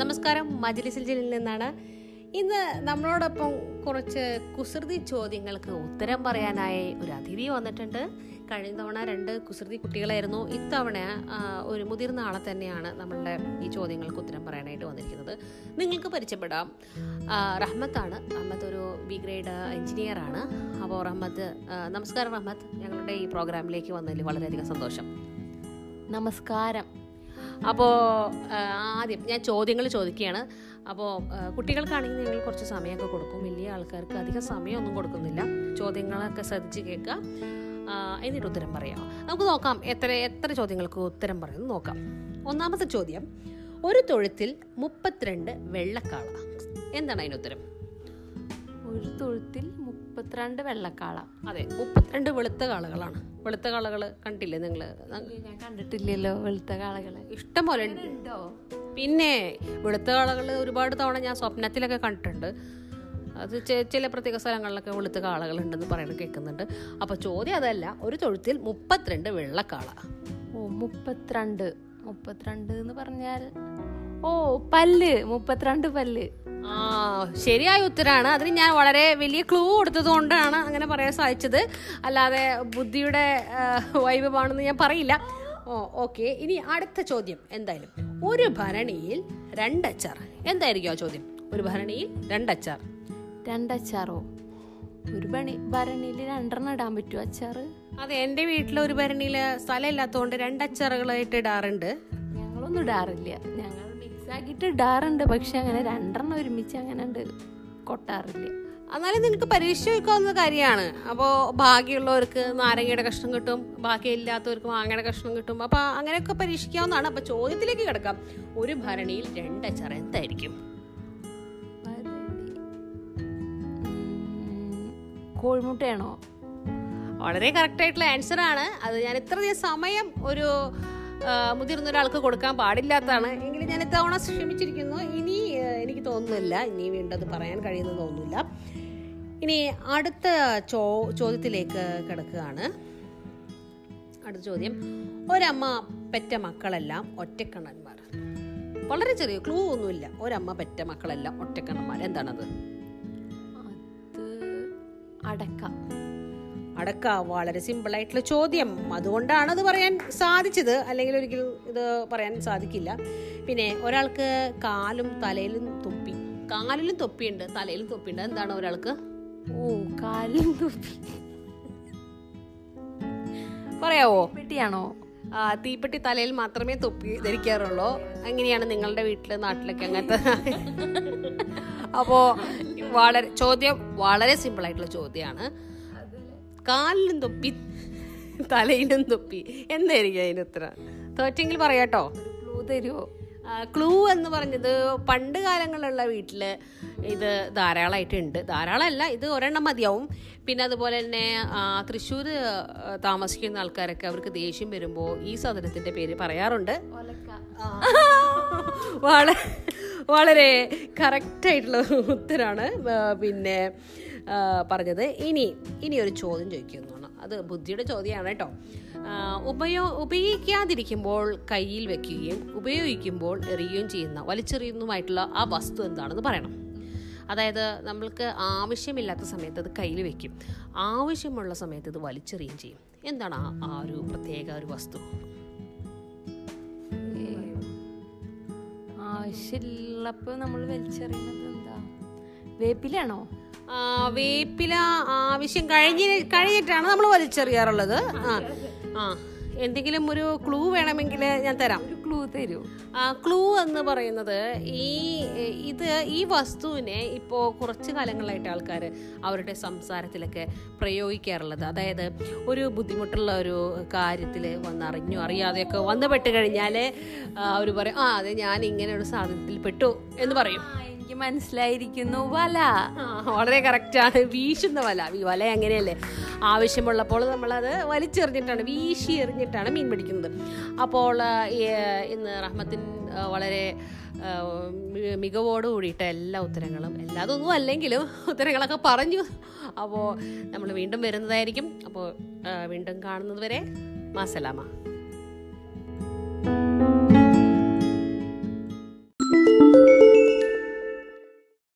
നമസ്കാരം. മജ്ലിസിൽ ജില്ലയിൽ നിന്നാണ്. ഇന്ന് നമ്മളോടൊപ്പം കുറച്ച് കുസൃതി ചോദ്യങ്ങൾക്ക് ഉത്തരം പറയാനായി ഒരു അതിഥി വന്നിട്ടുണ്ട്. കഴിഞ്ഞ തവണ രണ്ട് കുസൃതി കുട്ടികളായിരുന്നു. ഇത്തവണ ഒരു മുതിർന്ന ആളെ തന്നെയാണ് നമ്മളുടെ ഈ ചോദ്യങ്ങൾക്ക് ഉത്തരം പറയാനായിട്ട് വന്നിരിക്കുന്നത്. നിങ്ങൾക്ക് പരിചയപ്പെടാം. റഹ്മത്താണ് റഹ്മത്ത് ഒരു ബി ഗ്രേഡ് എഞ്ചിനീയർ ആണ്. അപ്പോൾ റഹ്മത്ത് നമസ്കാരം റഹ്മത്ത്. ഞങ്ങളുടെ ഈ പ്രോഗ്രാമിലേക്ക് വന്നതിൽ വളരെയധികം സന്തോഷം. നമസ്കാരം. അപ്പോൾ ആദ്യം ഞാൻ ചോദ്യങ്ങൾ ചോദിക്കുകയാണ്. അപ്പോൾ കുട്ടികൾക്കാണെങ്കിൽ നിങ്ങൾ കുറച്ച് സമയമൊക്കെ കൊടുക്കും. വലിയ ആൾക്കാർക്ക് അധികം സമയമൊന്നും കൊടുക്കുന്നില്ല. ചോദ്യങ്ങളൊക്കെ ശ്രദ്ധിച്ച് കേൾക്കുക. എന്നിട്ട് ഉത്തരം പറയാം. നമുക്ക് നോക്കാം എത്ര എത്ര ചോദ്യങ്ങൾക്ക് ഉത്തരം പറയുന്നത് നോക്കാം. ഒന്നാമത്തെ ചോദ്യം. ഒരു തൊഴുത്തിൽ മുപ്പത്തിരണ്ട് വെള്ളക്കാള. എന്താണ് അതിന് ഉത്തരം? ഒരു തൊഴുത്തിൽ മുപ്പത്തിരണ്ട് വെള്ളക്കാള. അതെ മുപ്പത്തിരണ്ട് വെളുത്ത കാളകളാണ്. വെളുത്ത കാളകൾ കണ്ടില്ലേ നിങ്ങൾ ഞാൻ കണ്ടിട്ടില്ലല്ലോ വെളുത്ത കാളകളെ. ഇഷ്ടംപോലെ ഉണ്ടോ. പിന്നെ വെളുത്ത കാളകൾ ഒരുപാട് തവണ ഞാൻ സ്വപ്നത്തിലൊക്കെ കണ്ടിട്ടുണ്ട്. അത് ചെ- ചില പ്രത്യേക സ്ഥലങ്ങളിലൊക്കെ വെളുത്ത കാളകൾ ഉണ്ടെന്ന് പറയുന്നത് കേൾക്കുന്നുണ്ട് അപ്പോൾ ചോദ്യം അതല്ല ഒരു തൊഴുത്തിൽ മുപ്പത്തിരണ്ട് വെള്ളക്കാള. ഓ മുപ്പത്തിരണ്ട്. മുപ്പത്തിരണ്ട് എന്ന് പറഞ്ഞാൽ ഓ പല്ല്. മുപ്പത്തിരണ്ട് പല്ല്. ആ ശരിയായ ഉത്തരാണ്. അതിന് ഞാൻ വളരെ വലിയ ക്ലൂ കൊടുത്തത് കൊണ്ടാണ് അങ്ങനെ പറയാൻ സാധിച്ചത്. അല്ലാതെ ബുദ്ധിയുടെ വൈഭവമാണെന്ന് ഞാൻ പറയില്ല. ഓ ഓക്കെ ഇനി അടുത്ത ചോദ്യം എന്തായാലും. ഒരു ഭരണിയിൽ രണ്ടച്ചാർ. എന്തായിരിക്കും ആ ചോദ്യം? ഒരു ഭരണിയിൽ രണ്ടച്ചാർ. രണ്ടച്ചാറോ? ഒരു ഭണി ഭരണിയിൽ രണ്ടെണ്ണം ഇടാൻ പറ്റുമോ അച്ചാർ അതെ എന്റെ വീട്ടിൽ ഒരു ഭരണിയിൽ സ്ഥലമില്ലാത്തതുകൊണ്ട് രണ്ടച്ചാറുകളായിട്ട് ഇടാറുണ്ട്. ഞങ്ങളൊന്നും ഇടാറില്ല. ഞങ്ങൾ മിക്സ് ആക്കിയിട്ട് ഇടാറുണ്ട് പക്ഷെ അങ്ങനെ രണ്ടെണ്ണം ഒരുമിച്ച് അങ്ങനെ ഉണ്ട് കൊട്ടാറില്ല. എന്നാലും നിനക്ക് പരീക്ഷ വെക്കാവുന്ന കാര്യമാണ്. അപ്പോൾ ഭാഗ്യമുള്ളവർക്ക് നാരങ്ങയുടെ കഷ്ണം കിട്ടും ബാക്കി ഇല്ലാത്തവർക്ക് മാങ്ങയുടെ കഷ്ണം കിട്ടും. അപ്പോൾ അങ്ങനെയൊക്കെ പരീക്ഷിക്കാവുന്നതാണ്. അപ്പോൾ ചോദ്യത്തിലേക്ക് കിടക്കാം. ഒരു ഭരണിയിൽ രണ്ടച്ചാർ എന്തായിരിക്കും? കോഴിമുട്ടയാണോ? വളരെ കറക്റ്റ് ആയിട്ടുള്ള ആൻസർ ആണ്. അത് ഞാൻ ഇത്രയധികം സമയം ഒരു മുതിർന്ന ഒരാൾക്ക് കൊടുക്കാൻ പാടില്ലാത്തതാണ്. എങ്കിലും ഞാൻ ഇത്തവണ ക്ഷമിച്ചിരിക്കുന്നു. ഇനി എനിക്ക് തോന്നുന്നില്ല. ഇനി വീണ്ടും അത് പറയാൻ കഴിയുന്നു തോന്നുന്നില്ല. ഇനി അടുത്ത ചോ ചോദ്യത്തിലേക്ക് കിടക്കുകയാണ്. അടുത്ത ചോദ്യം. ഒരമ്മ പെറ്റ മക്കളെല്ലാം ഒറ്റക്കണ്ണന്മാർ. വളരെ ചെറിയ ക്ലൂ ഒന്നുമില്ല. ഒരമ്മ പെറ്റ മക്കളെല്ലാം ഒറ്റക്കണ്ണന്മാർ. എന്താണത്? അത് അടക്ക. അടക്ക വളരെ സിമ്പിൾ ആയിട്ടുള്ള ചോദ്യം. അതുകൊണ്ടാണ് അത് പറയാൻ സാധിച്ചത്. അല്ലെങ്കിൽ ഒരിക്കലും ഇത് പറയാൻ സാധിക്കില്ല. പിന്നെ ഒരാൾക്ക് കാലും തലയിലും തൊപ്പി. കാലിലും തൊപ്പിയുണ്ട്. തലയിലും തൊപ്പിയുണ്ട്. എന്താണ് ഒരാൾക്ക്? ഓ കാലിലും തൊപ്പി. പറയാവോ? പെട്ടിയാണോ ആ, തീപ്പെട്ടി തലയിൽ മാത്രമേ തൊപ്പി ധരിക്കാറുള്ളൂ. അങ്ങനെയാണ് നിങ്ങളുടെ വീട്ടിൽ നാട്ടിലൊക്കെ അങ്ങനത്തെ? അപ്പോ വളരെ ചോദ്യം വളരെ സിമ്പിൾ ആയിട്ടുള്ള ചോദ്യമാണ്. കാലിലും തൊപ്പി തലയിലും തൊപ്പി. എന്തായിരിക്കും അതിന് ഉത്തരം? തോറ്റെങ്കിൽ പറയാട്ടോ. ക്ലൂ തരുമോ ക്ലൂ എന്ന് പറഞ്ഞത് പണ്ട് കാലങ്ങളിലുള്ള വീട്ടിൽ ഇത് ധാരാളമായിട്ടുണ്ട് ധാരാളമല്ല ഇത് ഒരെണ്ണം മതിയാവും. പിന്നെ അതുപോലെ തന്നെ തൃശ്ശൂർ താമസിക്കുന്ന ആൾക്കാരൊക്കെ അവർക്ക് ദേഷ്യം വരുമ്പോൾ ഈ സാധനത്തിന്റെ പേര് പറയാറുണ്ട്. വളരെ വളരെ കറക്റ്റായിട്ടുള്ള ഉത്തരാണ്. ആ, പിന്നെ പറഞ്ഞത്. ഇനി ഇനി ഒരു ചോദ്യം ചോദിക്കുന്നതാണ്. അത് ബുദ്ധിയുടെ ചോദ്യമാണ് കേട്ടോ. ഉപയോ ഉപയോഗിക്കാതിരിക്കുമ്പോൾ കയ്യിൽ വെക്കുകയും ഉപയോഗിക്കുമ്പോൾ എറിയുകയും ചെയ്യുന്ന വലിച്ചെറിയുന്നതുമായിട്ടുള്ള ആ വസ്തു എന്താണെന്ന് പറയണം. അതായത് നമ്മൾക്ക് ആവശ്യമില്ലാത്ത സമയത്ത് അത് കയ്യിൽ വെക്കും. ആവശ്യമുള്ള സമയത്ത് ഇത് വലിച്ചെറിയുകയും ചെയ്യും. എന്താണ് ആ ആ ഒരു പ്രത്യേക ഒരു വസ്തു? ആവശ്യമുള്ളപ്പോ നമ്മൾ വലിച്ചെറിയുന്നത് എന്താ? വേപ്പിലാണോ വേപ്പില ആവശ്യം കഴിഞ്ഞ് കഴിഞ്ഞിട്ടാണ് നമ്മൾ വലിച്ചെറിയാറുള്ളത്. ആ ആ. എന്തെങ്കിലും ഒരു ക്ലൂ വേണമെങ്കിൽ ഞാൻ തരാം. ഒരു ക്ലൂ തരൂ. ക്ലൂ എന്ന് പറയുന്നത് ഈ ഇത് ഈ വസ്തുവിനെ ഇപ്പോൾ കുറച്ച് കാലങ്ങളായിട്ട് ആൾക്കാർ അവരുടെ സംസാരത്തിലൊക്കെ പ്രയോഗിക്കാറുള്ളത്. അതായത് ഒരു ബുദ്ധിമുട്ടുള്ള ഒരു കാര്യത്തിൽ വന്നറിഞ്ഞു അറിയാതെയൊക്കെ വന്ന് പെട്ട് കഴിഞ്ഞാൽ അവർ പറയും ആ അതെ ഞാൻ ഇങ്ങനെ ഒരു സാധനത്തിൽ പെട്ടു എന്ന് പറയും. എനിക്ക് മനസ്സിലായിരിക്കുന്നു വല. വളരെ കറക്റ്റാണ് വീശുന്ന വല. വല അങ്ങനെയല്ലേ. ആവശ്യമുള്ളപ്പോൾ നമ്മളത് വലിച്ചെറിഞ്ഞിട്ടാണ് വീശി എറിഞ്ഞിട്ടാണ് മീൻ പിടിക്കുന്നത്. അപ്പോൾ ഇന്ന് റഹ്മത്തിൻ വളരെ മികവോട് കൂടിയിട്ട് എല്ലാ ഉത്തരങ്ങളും എല്ലാതൊന്നും അല്ലെങ്കിലും ഉത്തരങ്ങളൊക്കെ പറഞ്ഞു. അപ്പോൾ നമ്മൾ വീണ്ടും വരുന്നതായിരിക്കും. അപ്പോൾ വീണ്ടും കാണുന്നത് വരെ മാസലാമ.